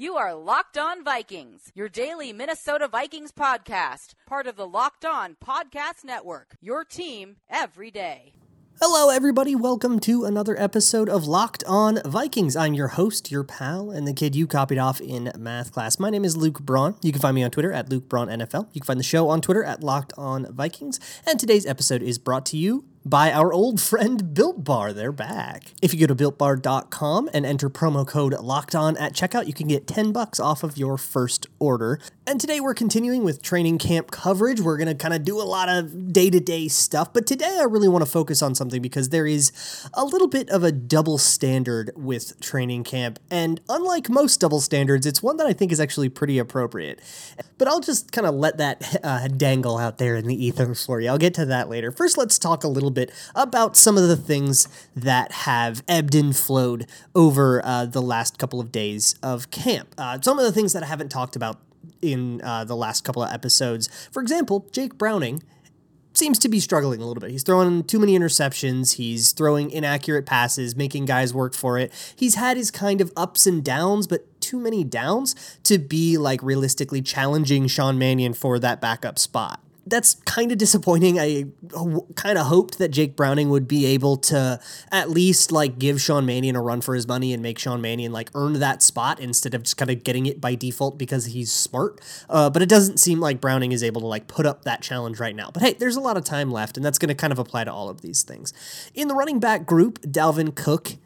You are Locked On Vikings, your daily Minnesota Vikings podcast, part of the Locked On Podcast Network. Your team every day. Hello, everybody. Welcome to another episode of Locked On Vikings. I'm your host, your pal, and the kid you copied off in math class. My name is Luke Braun. You can find me on Twitter at Luke Braun NFL. You can find the show on Twitter at Locked On Vikings. And today's episode is brought to you by our old friend Built Bar. They're back. If you go to builtbar.com and enter promo code locked on at checkout, you can get 10 bucks off of your first order. And today we're continuing with training camp coverage. We're going to kind of do a lot of day to day stuff, but today I really want to focus on something because there is a little bit of a double standard with training camp. And unlike most double standards, it's one that I think is actually pretty appropriate. But I'll just kind of let that uh, dangle out there in the ether for you. I'll get to that later. First, let's talk a little bit about some of the things that have ebbed and flowed over uh, the last couple of days of camp. Uh, some of the things that I haven't talked about in uh, the last couple of episodes. For example, Jake Browning seems to be struggling a little bit. He's throwing too many interceptions. He's throwing inaccurate passes, making guys work for it. He's had his kind of ups and downs, but too many downs to be like realistically challenging Sean Mannion for that backup spot that's kind of disappointing. I kind of hoped that Jake Browning would be able to at least like give Sean Mannion a run for his money and make Sean Mannion like earn that spot instead of just kind of getting it by default because he's smart. Uh, but it doesn't seem like Browning is able to like put up that challenge right now. But hey, there's a lot of time left, and that's going to kind of apply to all of these things. In the running back group, Dalvin Cook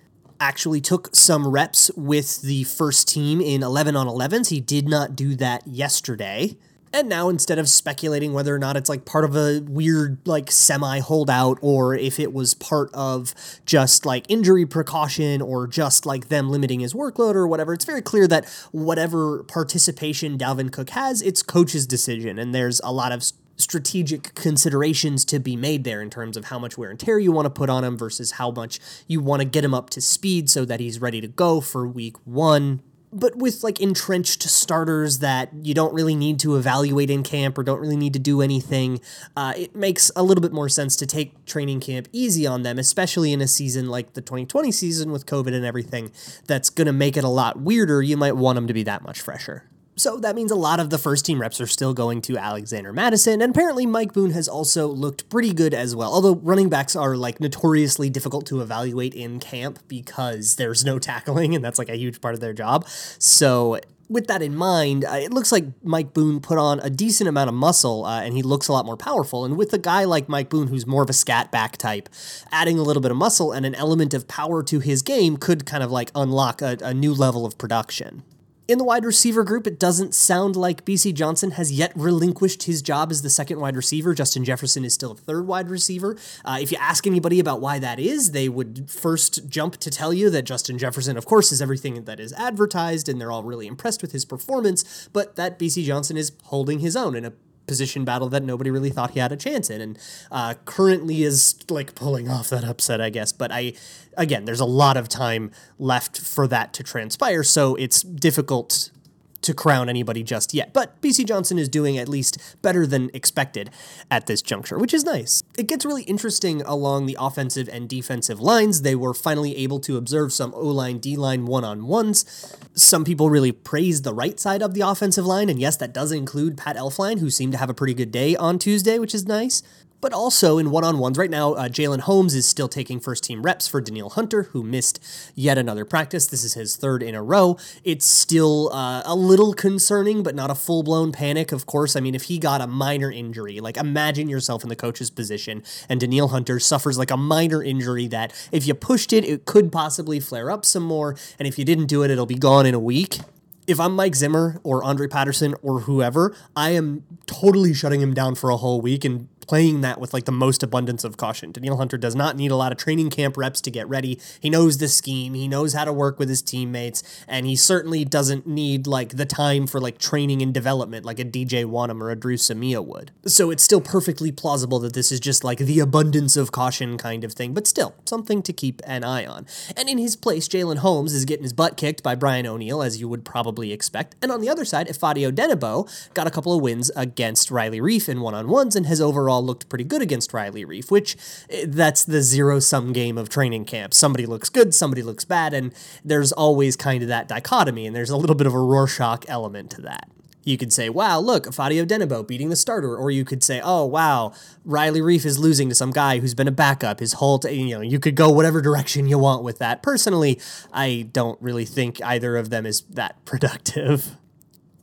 actually took some reps with the first team in 11 on 11s. He did not do that yesterday. And now instead of speculating whether or not it's like part of a weird like semi holdout or if it was part of just like injury precaution or just like them limiting his workload or whatever, it's very clear that whatever participation Dalvin Cook has, it's coach's decision. And there's a lot of strategic considerations to be made there in terms of how much wear and tear you want to put on him versus how much you want to get him up to speed so that he's ready to go for week 1 but with like entrenched starters that you don't really need to evaluate in camp or don't really need to do anything, uh, it makes a little bit more sense to take training camp easy on them, especially in a season like the 2020 season with COVID and everything that's going to make it a lot weirder. You might want them to be that much fresher. So that means a lot of the first team reps are still going to Alexander Mattison, and apparently Mike Boone has also looked pretty good as well. Although running backs are like notoriously difficult to evaluate in camp because there's no tackling, and that's like a huge part of their job. So with that in mind, uh, it looks like Mike Boone put on a decent amount of muscle uh, and he looks a lot more powerful. And with a guy like Mike Boone, who's more of a scat back type, adding a little bit of muscle and an element of power to his game could kind of like unlock a, a new level of production. In the wide receiver group, it doesn't sound like Bisi Johnson has yet relinquished his job as the second wide receiver. Justin Jefferson is still a third wide receiver. Uh, if you ask anybody about why that is, they would first jump to tell you that Justin Jefferson, of course, is everything that is advertised and they're all really impressed with his performance, but that Bisi Johnson is holding his own in a position battle that nobody really thought he had a chance in, and uh, currently is like pulling off that upset, I guess. But I, again, there's a lot of time left for that to transpire, so it's difficult to crown anybody just yet. But Bisi Johnson is doing at least better than expected at this juncture, which is nice. It gets really interesting along the offensive and defensive lines. They were finally able to observe some O line, D line one on ones. Some people really praise the right side of the offensive line, and yes, that does include Pat Elflein, who seemed to have a pretty good day on Tuesday, which is nice but also in one on ones. Right now, uh, Jalyn Holmes is still taking first team reps for Danielle Hunter, who missed yet another practice. This is his third in a row. It's still uh, a little concerning, but not a full blown panic, of course. I mean, if he got a minor injury, like imagine yourself in the coach's position, and Danielle Hunter suffers like a minor injury that if you pushed it, it could possibly flare up some more. And if you didn't do it, it'll be gone in a week if I'm Mike Zimmer or Andre Patterson or whoever, I am totally shutting him down for a whole week and playing that with like the most abundance of caution. Danielle Hunter does not need a lot of training camp reps to get ready. He knows the scheme, he knows how to work with his teammates, and he certainly doesn't need like the time for like training and development like a DJ Wonnum or a Dru Samia would. So it's still perfectly plausible that this is just like the abundance of caution kind of thing, but still something to keep an eye on. And in his place, Jalyn Holmes is getting his butt kicked by Brian O'Neill, as you would probably expect. And on the other side, Ifeadi Odenigbo got a couple of wins against Riley Reiff in one on ones and has overall overall looked pretty good against Riley Reiff, which eh, that's the zero sum game of training camp. Somebody looks good, somebody looks bad, and there's always kind of that dichotomy, and there's a little bit of a Rorschach element to that. You could say, wow, look, Ifeadi Odenigbo beating the starter. Or you could say, oh, wow, Riley Reiff is losing to some guy who's been a backup his whole t-. You know, you could go whatever direction you want with that. Personally, I don't really think either of them is that productive.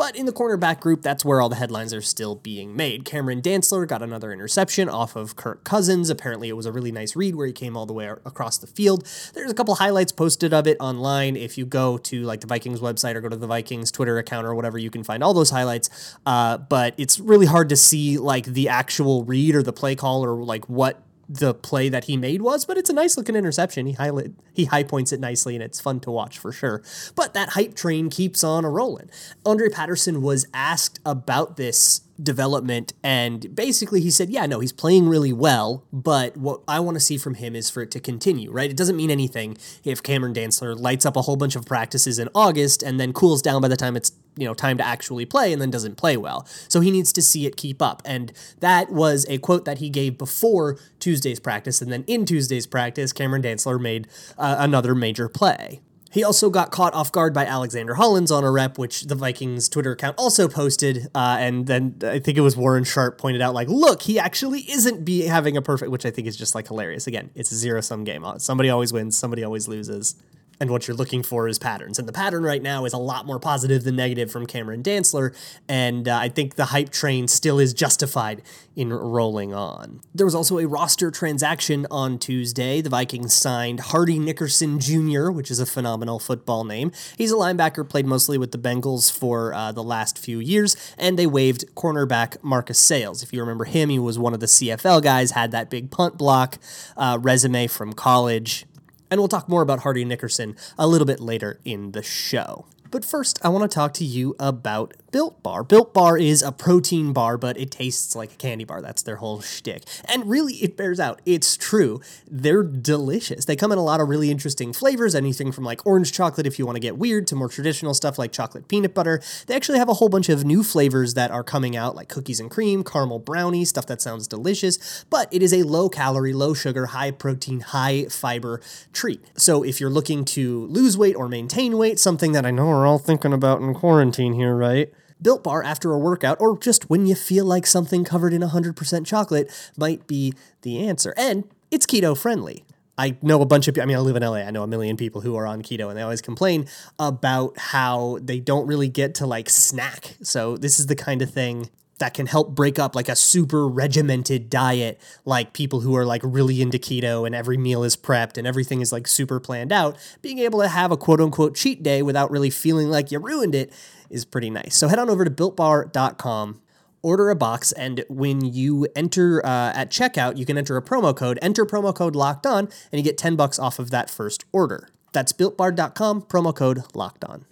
But in the cornerback group, that's where all the headlines are still being made. Cameron Dantzler got another interception off of Kirk Cousins. Apparently, it was a really nice read where he came all the way across the field. There's a couple highlights posted of it online. If you go to like the Vikings website or go to the Vikings Twitter account or whatever, you can find all those highlights. Uh, but it's really hard to see like the actual read or the play call or like what the play that he made was, but it's a nice looking interception. He highlight he high points it nicely, and it's fun to watch for sure. But that hype train keeps on a rolling. Andre Patterson was asked about this development and basically he said yeah no he's playing really well but what i want to see from him is for it to continue right? It doesn't mean anything if cameron dantzler lights up a whole bunch of practices in august and then cools down by the time it's you know time to actually play and then doesn't play well. So he needs to see it keep up and that was a quote that he gave before tuesday's practice and then in tuesday's practice cameron dantzler made uh, another major play he also got caught off guard by Alexander Hollins on a rep, which the Vikings Twitter account also posted. Uh, and then I think it was Warren Sharp pointed out, like, look, he actually isn't be having a perfect, which I think is just like hilarious. Again, it's a zero sum game. Somebody always wins, somebody always loses and what you're looking for is patterns. And the pattern right now is a lot more positive than negative from Cameron Dantzler, and uh, I think the hype train still is justified in rolling on. There was also a roster transaction on Tuesday. The Vikings signed Hardy Nickerson Jr., which is a phenomenal football name. He's a linebacker, played mostly with the Bengals for uh, the last few years, and they waived cornerback Marcus Sayles. If you remember him, he was one of the CFL guys, had that big punt block uh, resume from college and we'll talk more about Hardy Nickerson a little bit later in the show. But first, I want to talk to you about Built Bar. Built Bar is a protein bar, but it tastes like a candy bar. That's their whole shtick. And really, it bears out. It's true. They're delicious. They come in a lot of really interesting flavors, anything from like orange chocolate if you want to get weird to more traditional stuff like chocolate peanut butter. They actually have a whole bunch of new flavors that are coming out, like cookies and cream, caramel brownie, stuff that sounds delicious. But it is a low calorie, low sugar, high protein, high fiber treat. So if you're looking to lose weight or maintain weight, something that I know we're all thinking about in quarantine here, right? Built Bar after a workout, or just when you feel like something covered in 100% chocolate might be the answer. And it's keto friendly. I know a bunch of I mean, I live in LA. I know a million people who are on keto and they always complain about how they don't really get to like snack. So, this is the kind of thing that can help break up like a super regimented diet, like people who are like really into keto and every meal is prepped and everything is like super planned out. Being able to have a quote unquote cheat day without really feeling like you ruined it is pretty nice. So head on over to builtbar.com order a box and when you enter uh, at checkout you can enter a promo code enter promo code locked on and you get 10 bucks off of that first order that's builtbar.com promo code locked on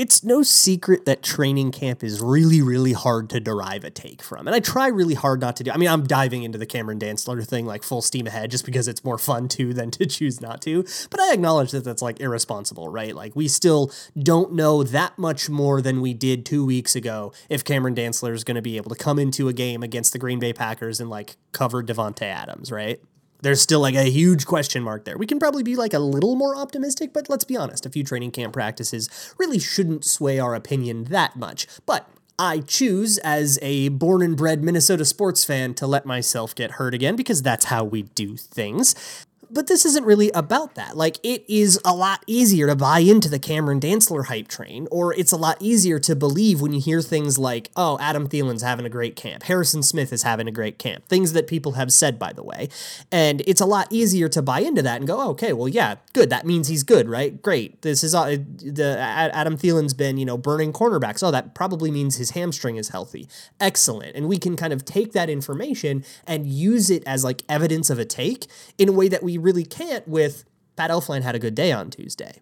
it's no secret that training camp is really, really hard to derive a take from. And I try really hard not to do. I mean, I'm diving into the Cameron Dantzler thing like full steam ahead just because it's more fun to than to choose not to. But I acknowledge that that's like irresponsible, right? Like we still don't know that much more than we did two weeks ago if Cameron Dantzler is going to be able to come into a game against the Green Bay Packers and like cover Davante Adams, right? There's still like a huge question mark there. We can probably be like a little more optimistic, but let's be honest, a few training camp practices really shouldn't sway our opinion that much. But I choose, as a born and bred Minnesota sports fan, to let myself get hurt again because that's how we do things but this isn't really about that. Like, it is a lot easier to buy into the Cameron Dantzler hype train, or it's a lot easier to believe when you hear things like, oh, Adam Thielen's having a great camp, Harrison Smith is having a great camp, things that people have said, by the way. And it's a lot easier to buy into that and go, oh, okay, well, yeah, good. That means he's good, right? Great. This is uh, the Adam Thielen's been, you know, burning cornerbacks. Oh, that probably means his hamstring is healthy. Excellent. And we can kind of take that information and use it as like evidence of a take in a way that we really can't with Pat Elflein had a good day on Tuesday.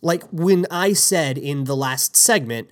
Like when I said in the last segment,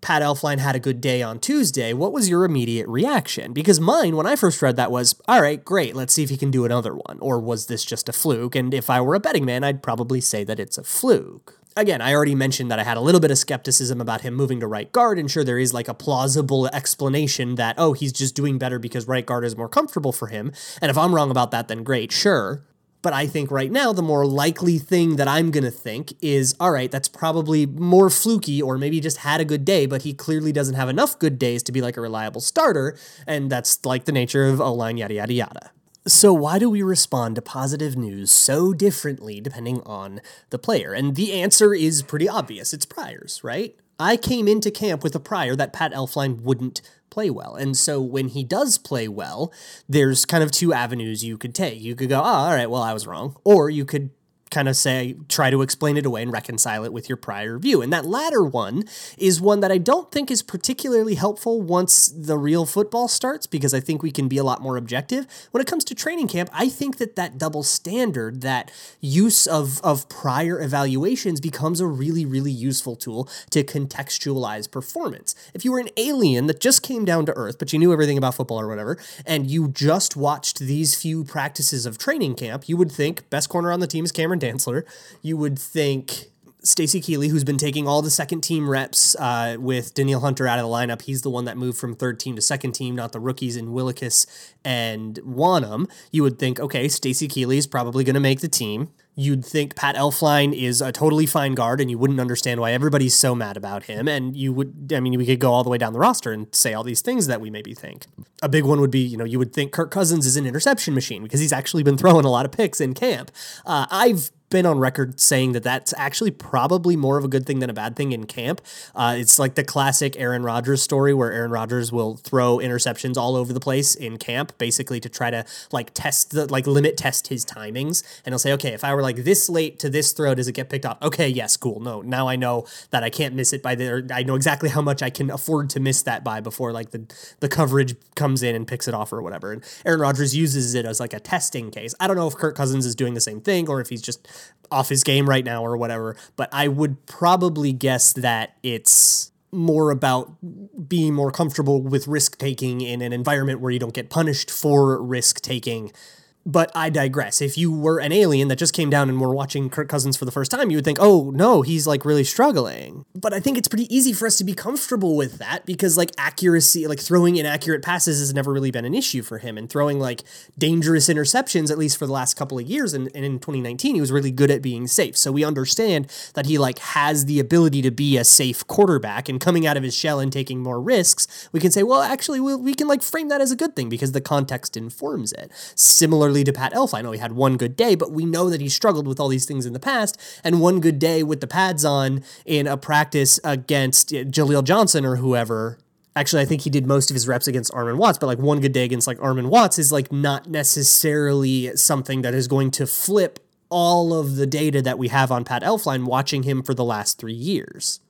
Pat Elflein had a good day on Tuesday, what was your immediate reaction? Because mine, when I first read that, was, all right, great, let's see if he can do another one. Or was this just a fluke? And if I were a betting man, I'd probably say that it's a fluke. again, I already mentioned that I had a little bit of skepticism about him moving to right guard, and sure, there is like a plausible explanation that, oh, he's just doing better because right guard is more comfortable for him. And if I'm wrong about that, then great, sure. But I think right now, the more likely thing that I'm going to think is all right, that's probably more fluky, or maybe just had a good day, but he clearly doesn't have enough good days to be like a reliable starter. And that's like the nature of O line, yada, yada, yada. So, why do we respond to positive news so differently depending on the player? And the answer is pretty obvious it's priors, right? I came into camp with a prior that Pat Elflein wouldn't play well. And so when he does play well, there's kind of two avenues you could take. You could go, oh, all right, well, I was wrong. Or you could kind of say, try to explain it away and reconcile it with your prior view. And that latter one is one that I don't think is particularly helpful once the real football starts, because I think we can be a lot more objective. When it comes to training camp, I think that that double standard, that use of, of prior evaluations becomes a really, really useful tool to contextualize performance. If you were an alien that just came down to earth, but you knew everything about football or whatever, and you just watched these few practices of training camp, you would think best corner on the team is Cameron Dantzler, you would think Stacy Keely, who's been taking all the second team reps uh, with Danielle Hunter out of the lineup, he's the one that moved from third team to second team, not the rookies in Willekes and Wonnum. You would think, okay, Stacy Keely is probably going to make the team. You'd think Pat Elflein is a totally fine guard, and you wouldn't understand why everybody's so mad about him. And you would, I mean, we could go all the way down the roster and say all these things that we maybe think. A big one would be, you know, you would think Kirk Cousins is an interception machine because he's actually been throwing a lot of picks in camp. Uh, I've been on record saying that that's actually probably more of a good thing than a bad thing in camp. Uh, it's like the classic Aaron Rodgers story where Aaron Rodgers will throw interceptions all over the place in camp, basically to try to like test the like limit test his timings. And he'll say, okay, if I were like this late to this throw, does it get picked off? Okay, yes, cool. No, now I know that I can't miss it by the. I know exactly how much I can afford to miss that by before like the the coverage comes in and picks it off or whatever. And Aaron Rodgers uses it as like a testing case. I don't know if Kirk Cousins is doing the same thing or if he's just off his game right now or whatever, but I would probably guess that it's more about being more comfortable with risk taking in an environment where you don't get punished for risk taking but I digress. If you were an alien that just came down and were watching Kirk Cousins for the first time, you would think, oh no, he's like really struggling. But I think it's pretty easy for us to be comfortable with that because like accuracy, like throwing inaccurate passes has never really been an issue for him. And throwing like dangerous interceptions, at least for the last couple of years, and, and in 2019, he was really good at being safe. So we understand that he like has the ability to be a safe quarterback and coming out of his shell and taking more risks, we can say, well, actually, we, we can like frame that as a good thing because the context informs it. Similar similarly to Pat Elf, I know he had one good day, but we know that he struggled with all these things in the past. And one good day with the pads on in a practice against eh, Jaleel Johnson or whoever actually I think he did most of his reps against Armon Watts, but like one good day against like Armon Watts is like not necessarily something that is going to flip all of the data that we have on Pat Elflein watching him for the last three years.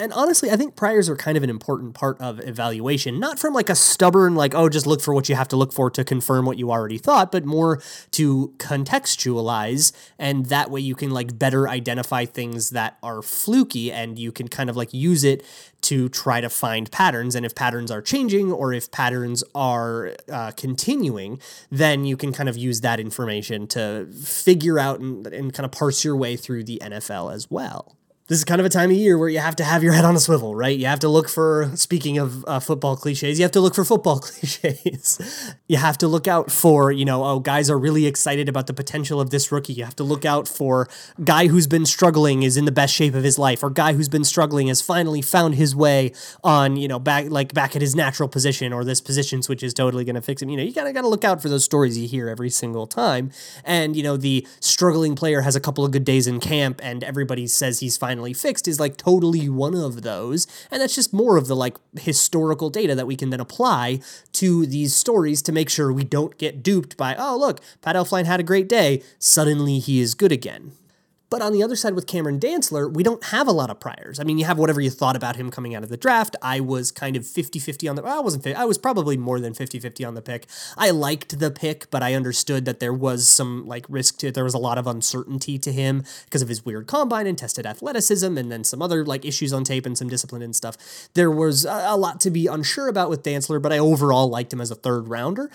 And honestly, I think priors are kind of an important part of evaluation, not from like a stubborn, like, oh, just look for what you have to look for to confirm what you already thought, but more to contextualize. And that way you can like better identify things that are fluky and you can kind of like use it to try to find patterns. And if patterns are changing or if patterns are uh, continuing, then you can kind of use that information to figure out and, and kind of parse your way through the NFL as well this is kind of a time of year where you have to have your head on a swivel, right? You have to look for, speaking of uh, football cliches, you have to look for football cliches. you have to look out for, you know, oh, guys are really excited about the potential of this rookie. You have to look out for guy who's been struggling is in the best shape of his life, or guy who's been struggling has finally found his way on, you know, back like back at his natural position, or this position switch is totally going to fix him. You know, you gotta gotta look out for those stories you hear every single time. And you know, the struggling player has a couple of good days in camp, and everybody says he's finally finally fixed is like totally one of those. And that's just more of the like historical data that we can then apply to these stories to make sure we don't get duped by, oh, look, Pat Elflein had a great day. Suddenly he is good again. But on the other side with Cameron Dantzler, we don't have a lot of priors. I mean, you have whatever you thought about him coming out of the draft. I was kind of 50-50 on the I wasn't I was probably more than 50-50 on the pick. I liked the pick, but I understood that there was some like risk to it. There was a lot of uncertainty to him because of his weird combine and tested athleticism and then some other like issues on tape and some discipline and stuff. There was a, a lot to be unsure about with Dantzler, but I overall liked him as a third rounder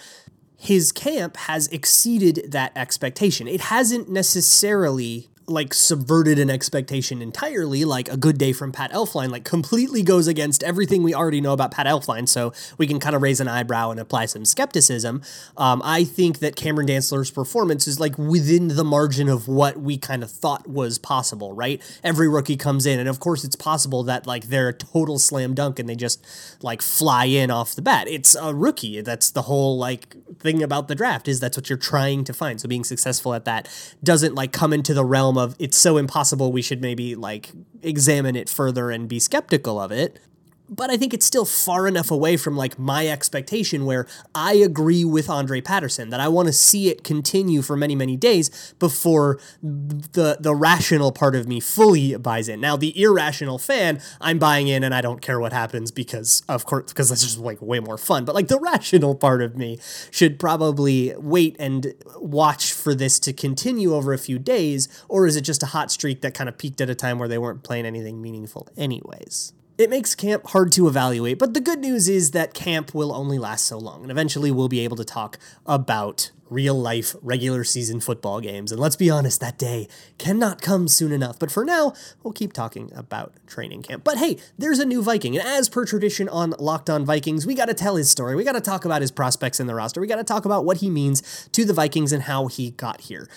his camp has exceeded that expectation. It hasn't necessarily like subverted an expectation entirely, like a good day from Pat Elflein, like completely goes against everything we already know about Pat Elflein. So we can kind of raise an eyebrow and apply some skepticism. Um, I think that Cameron Dantzler's performance is like within the margin of what we kind of thought was possible, right? Every rookie comes in, and of course it's possible that like they're a total slam dunk and they just like fly in off the bat. It's a rookie. That's the whole like thing about the draft is that's what you're trying to find. So being successful at that doesn't like come into the realm of it's so impossible we should maybe like examine it further and be skeptical of it but I think it's still far enough away from like my expectation where I agree with Andre Patterson that I want to see it continue for many many days before the the rational part of me fully buys in. Now the irrational fan, I'm buying in and I don't care what happens because of course because that's just like way more fun. But like the rational part of me should probably wait and watch for this to continue over a few days or is it just a hot streak that kind of peaked at a time where they weren't playing anything meaningful anyways? It makes camp hard to evaluate, but the good news is that camp will only last so long, and eventually we'll be able to talk about real life regular season football games. And let's be honest, that day cannot come soon enough. But for now, we'll keep talking about training camp. But hey, there's a new Viking, and as per tradition on Locked On Vikings, we got to tell his story. We got to talk about his prospects in the roster. We got to talk about what he means to the Vikings and how he got here.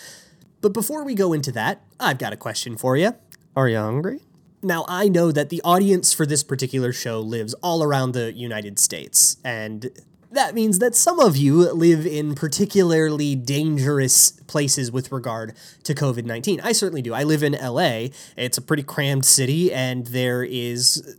But before we go into that, I've got a question for you. Are you hungry? Now, I know that the audience for this particular show lives all around the United States, and that means that some of you live in particularly dangerous places with regard to COVID 19. I certainly do. I live in LA. It's a pretty crammed city, and there is.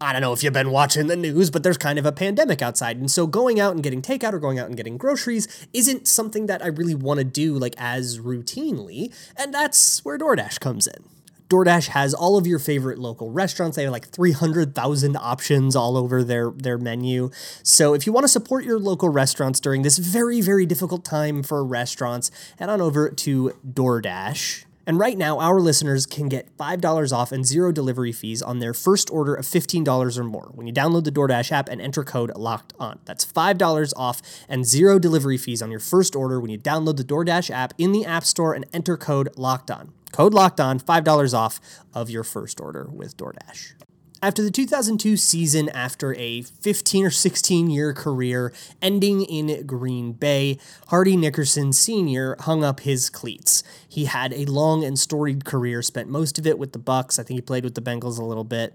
I don't know if you've been watching the news, but there's kind of a pandemic outside. And so going out and getting takeout or going out and getting groceries isn't something that I really want to do like as routinely. And that's where DoorDash comes in. DoorDash has all of your favorite local restaurants. They have like 300,000 options all over their, their menu. So if you want to support your local restaurants during this very, very difficult time for restaurants, head on over to DoorDash. And right now, our listeners can get $5 off and zero delivery fees on their first order of $15 or more when you download the DoorDash app and enter code LOCKED ON. That's $5 off and zero delivery fees on your first order when you download the DoorDash app in the App Store and enter code LOCKED ON. Code locked on, $5 off of your first order with DoorDash. After the 2002 season, after a 15 or 16 year career ending in Green Bay, Hardy Nickerson Sr. hung up his cleats. He had a long and storied career, spent most of it with the Bucs. I think he played with the Bengals a little bit,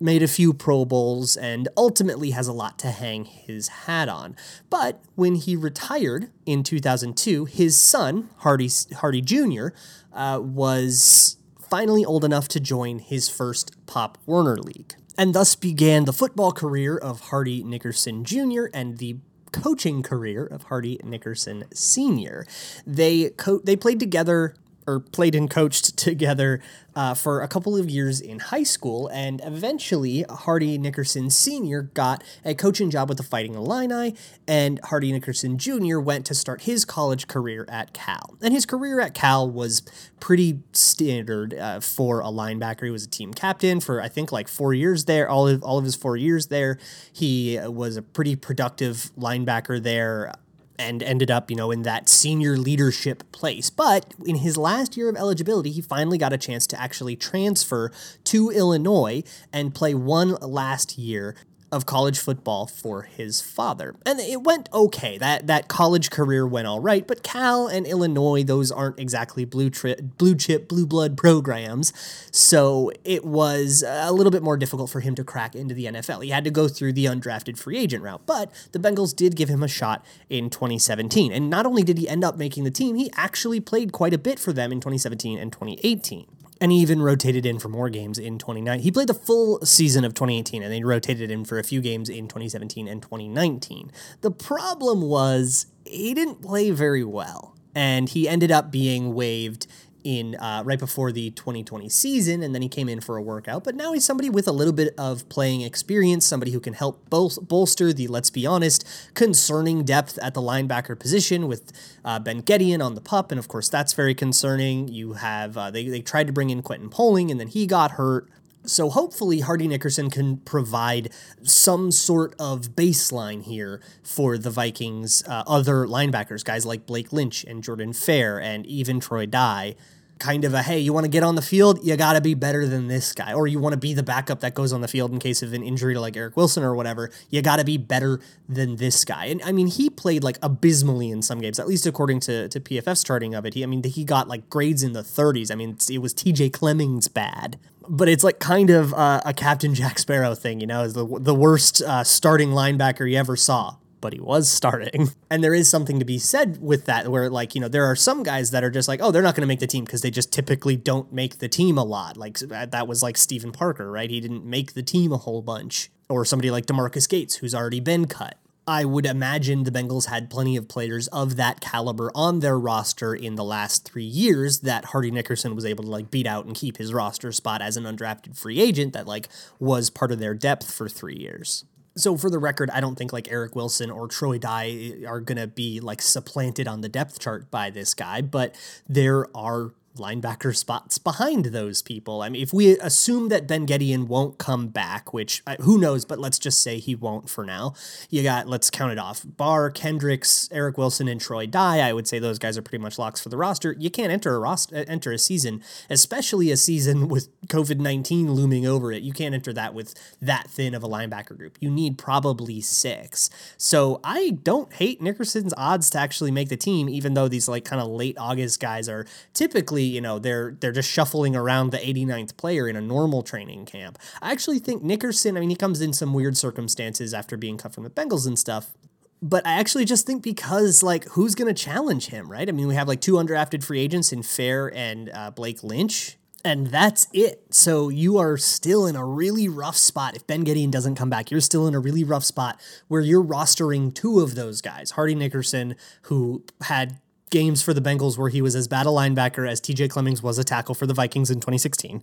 made a few Pro Bowls, and ultimately has a lot to hang his hat on. But when he retired in 2002, his son, Hardy, Hardy Jr., uh, was finally old enough to join his first Pop Warner League. And thus began the football career of Hardy Nickerson Jr. and the coaching career of Hardy Nickerson Sr. They co- they played together or played and coached together uh, for a couple of years in high school, and eventually Hardy Nickerson Sr. got a coaching job with the Fighting Illini, and Hardy Nickerson Jr. went to start his college career at Cal. And his career at Cal was pretty standard uh, for a linebacker. He was a team captain for I think like four years there. All of all of his four years there, he was a pretty productive linebacker there and ended up, you know, in that senior leadership place. But in his last year of eligibility, he finally got a chance to actually transfer to Illinois and play one last year of college football for his father. And it went okay. That that college career went all right, but Cal and Illinois, those aren't exactly blue tri- blue chip blue blood programs. So it was a little bit more difficult for him to crack into the NFL. He had to go through the undrafted free agent route, but the Bengals did give him a shot in 2017. And not only did he end up making the team, he actually played quite a bit for them in 2017 and 2018 and he even rotated in for more games in 2019. He played the full season of 2018 and then rotated in for a few games in 2017 and 2019. The problem was he didn't play very well and he ended up being waived in uh, right before the 2020 season, and then he came in for a workout. But now he's somebody with a little bit of playing experience, somebody who can help bol- bolster the, let's be honest, concerning depth at the linebacker position with uh, Ben Gedeon on the pup, and of course that's very concerning. You have uh, they they tried to bring in Quentin Poling, and then he got hurt. So hopefully Hardy Nickerson can provide some sort of baseline here for the Vikings' uh, other linebackers, guys like Blake Lynch and Jordan Fehr and even Troy Dye. Kind of a hey, you want to get on the field, you got to be better than this guy, or you want to be the backup that goes on the field in case of an injury to like Eric Wilson or whatever, you got to be better than this guy. And I mean, he played like abysmally in some games, at least according to, to PFF's charting of it. He, I mean, he got like grades in the 30s. I mean, it was TJ Clemmings bad but it's like kind of uh, a Captain Jack Sparrow thing, you know, is the the worst uh, starting linebacker you ever saw but he was starting. And there is something to be said with that, where, like, you know, there are some guys that are just like, oh, they're not going to make the team because they just typically don't make the team a lot. Like, that was like Stephen Parker, right? He didn't make the team a whole bunch. Or somebody like Demarcus Gates, who's already been cut. I would imagine the Bengals had plenty of players of that caliber on their roster in the last three years that Hardy Nickerson was able to like beat out and keep his roster spot as an undrafted free agent that like was part of their depth for three years so for the record, I don't think like Eric Wilson or Troy Dye eh, are going to be like supplanted on the depth chart by this guy, but there are linebacker spots behind those people. I mean, if we assume that Ben Gedeon won't come back, which uh, who knows, but let's just say he won't for now. You got, let's count it off. Barr, Kendricks, Eric Wilson, and Troy Dye. I would say those guys are pretty much locks for the roster. You can't enter a roster, uh, enter a season, especially a season with COVID nineteen looming over it. You can't enter that with that thin of a linebacker group. You need probably six. So I don't hate Nickerson's odds to actually make the team, even though these like kind of late August guys are typically you know they're they're just shuffling around the 89th player in a normal training camp. I actually think Nickerson, I mean he comes in some weird circumstances after being cut from the Bengals and stuff. But I actually just think because like who's going to challenge him, right? I mean, we have like two undrafted free agents in Fehr and uh, Blake Lynch, and that's it. So you are still in a really rough spot. If Ben Gedeon doesn't come back, you're still in a really rough spot where you're rostering two of those guys. Hardy Nickerson, who had games for the Bengals where he was as bad a linebacker as TJ Clemmings was a tackle for the Vikings in 2016,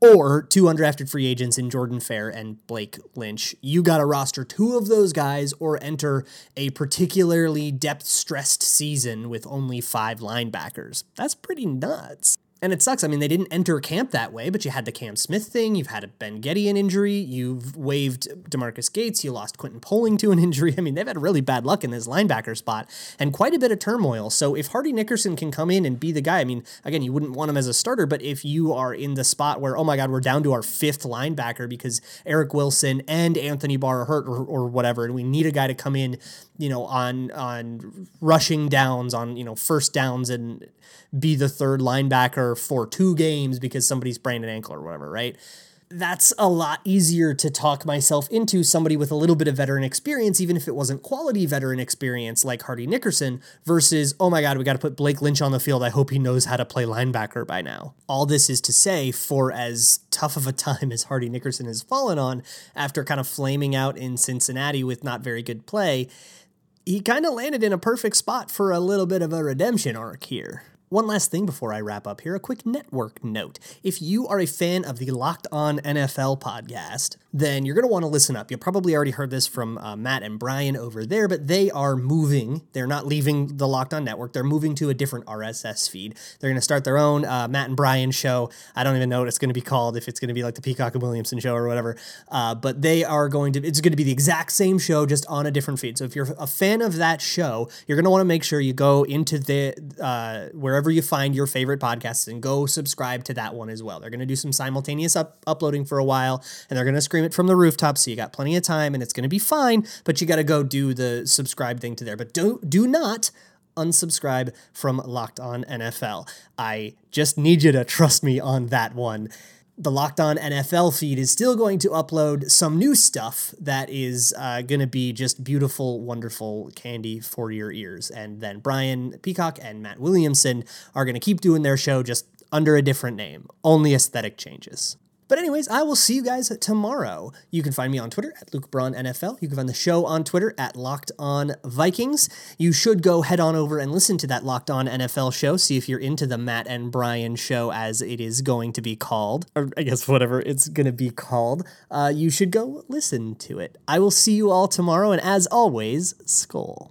or two undrafted free agents in Jordan Fehr and Blake Lynch. You got to roster two of those guys or enter a particularly depth stressed season with only five linebackers. That's pretty nuts. And it sucks. I mean, they didn't enter camp that way, but you had the Cam Smith thing. You've had a Ben Gedeon injury. You've waived Demarcus Gates. You lost Quentin Poling to an injury. I mean, they've had really bad luck in this linebacker spot and quite a bit of turmoil. So if Hardy Nickerson can come in and be the guy, I mean, again, you wouldn't want him as a starter, but if you are in the spot where, oh my God, we're down to our fifth linebacker because Eric Wilson and Anthony Barr are hurt or, or whatever, and we need a guy to come in, you know, on on rushing downs, on, you know, first downs and be the third linebacker for two games because somebody's sprained an ankle or whatever, right? That's a lot easier to talk myself into somebody with a little bit of veteran experience, even if it wasn't quality veteran experience like Hardy Nickerson, versus, oh my God, we got to put Blake Lynch on the field. I hope he knows how to play linebacker by now. All this is to say, for as tough of a time as Hardy Nickerson has fallen on after kind of flaming out in Cincinnati with not very good play, he kind of landed in a perfect spot for a little bit of a redemption arc here. One last thing before I wrap up here a quick network note. If you are a fan of the Locked On NFL podcast, then you're going to want to listen up. You probably already heard this from uh, Matt and Brian over there, but they are moving. They're not leaving the Locked On network. They're moving to a different RSS feed. They're going to start their own uh, Matt and Brian show. I don't even know what it's going to be called, if it's going to be like the Peacock and Williamson show or whatever. Uh, but they are going to, it's going to be the exact same show, just on a different feed. So if you're a fan of that show, you're going to want to make sure you go into the, uh, wherever you find your favorite podcasts and go subscribe to that one as well. They're going to do some simultaneous up- uploading for a while and they're going to scream it from the rooftop. So you got plenty of time and it's going to be fine, but you got to go do the subscribe thing to there. But do, do not unsubscribe from Locked On NFL. I just need you to trust me on that one. The Locked On NFL feed is still going to upload some new stuff that is uh, going to be just beautiful, wonderful candy for your ears. And then Brian Peacock and Matt Williamson are going to keep doing their show just under a different name, only aesthetic changes. But anyways, I will see you guys tomorrow. You can find me on Twitter at Luke Braun NFL. You can find the show on Twitter at Locked On Vikings. You should go head on over and listen to that Locked On NFL show. See if you're into the Matt and Brian show as it is going to be called, or I guess whatever it's going to be called. Uh, you should go listen to it. I will see you all tomorrow, and as always, Skol.